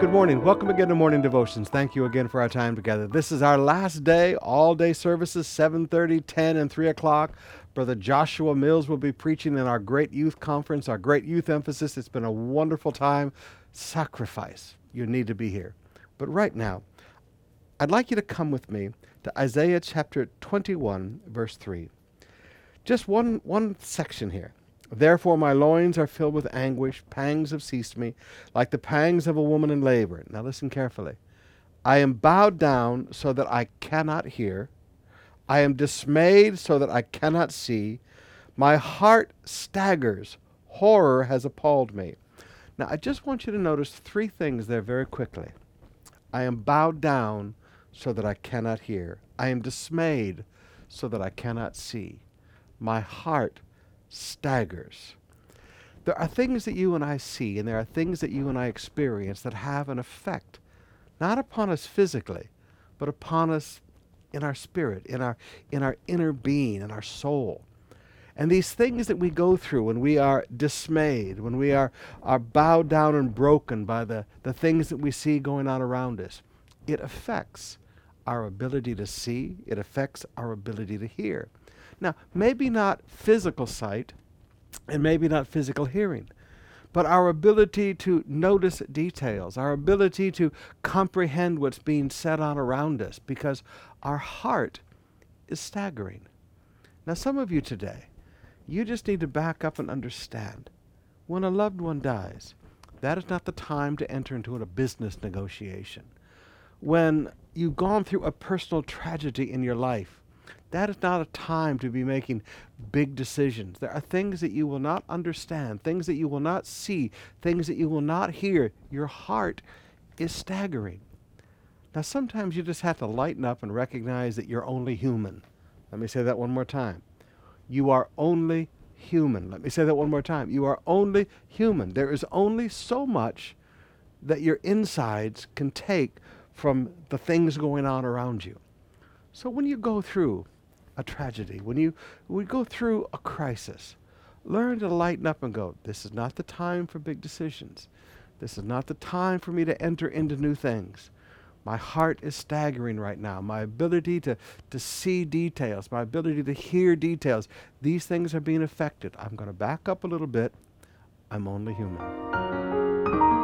Good morning. Welcome again to Morning Devotions. Thank you again for our time together. This is our last day, all day services, 7:30, 10, and 3 o'clock. Brother Joshua Mills will be preaching in our great youth conference, our great youth emphasis. It's been a wonderful time. Sacrifice. You need to be here. But right now, I'd like you to come with me to Isaiah chapter 21, verse 3. Just one, one section here. Therefore, my loins are filled with anguish, pangs have seized me, like the pangs of a woman in labor. Now, listen carefully. I am bowed down so that I cannot hear. I am dismayed so that I cannot see. My heart staggers. Horror has appalled me. Now, I just want you to notice three things there very quickly. I am bowed down so that I cannot hear. I am dismayed so that I cannot see. My heart staggers. There are things that you and I see, and there are things that you and I experience that have an effect, not upon us physically, but upon us in our spirit, in our, in our inner being, in our soul. And these things that we go through when we are dismayed, when we are, are bowed down and broken by the, the things that we see going on around us, it affects our ability to see, it affects our ability to hear. Now, maybe not physical sight and maybe not physical hearing, but our ability to notice details, our ability to comprehend what's being said on around us, because our heart is staggering. Now, some of you today, you just need to back up and understand when a loved one dies, that is not the time to enter into a business negotiation. When you've gone through a personal tragedy in your life, that is not a time to be making big decisions. There are things that you will not understand, things that you will not see, things that you will not hear. Your heart is staggering. Now, sometimes you just have to lighten up and recognize that you're only human. Let me say that one more time. You are only human. Let me say that one more time. You are only human. There is only so much that your insides can take from the things going on around you. So when you go through a tragedy, when you we go through a crisis, learn to lighten up and go, this is not the time for big decisions. This is not the time for me to enter into new things. My heart is staggering right now. My ability to, to see details, my ability to hear details, these things are being affected. I'm going to back up a little bit. I'm only human.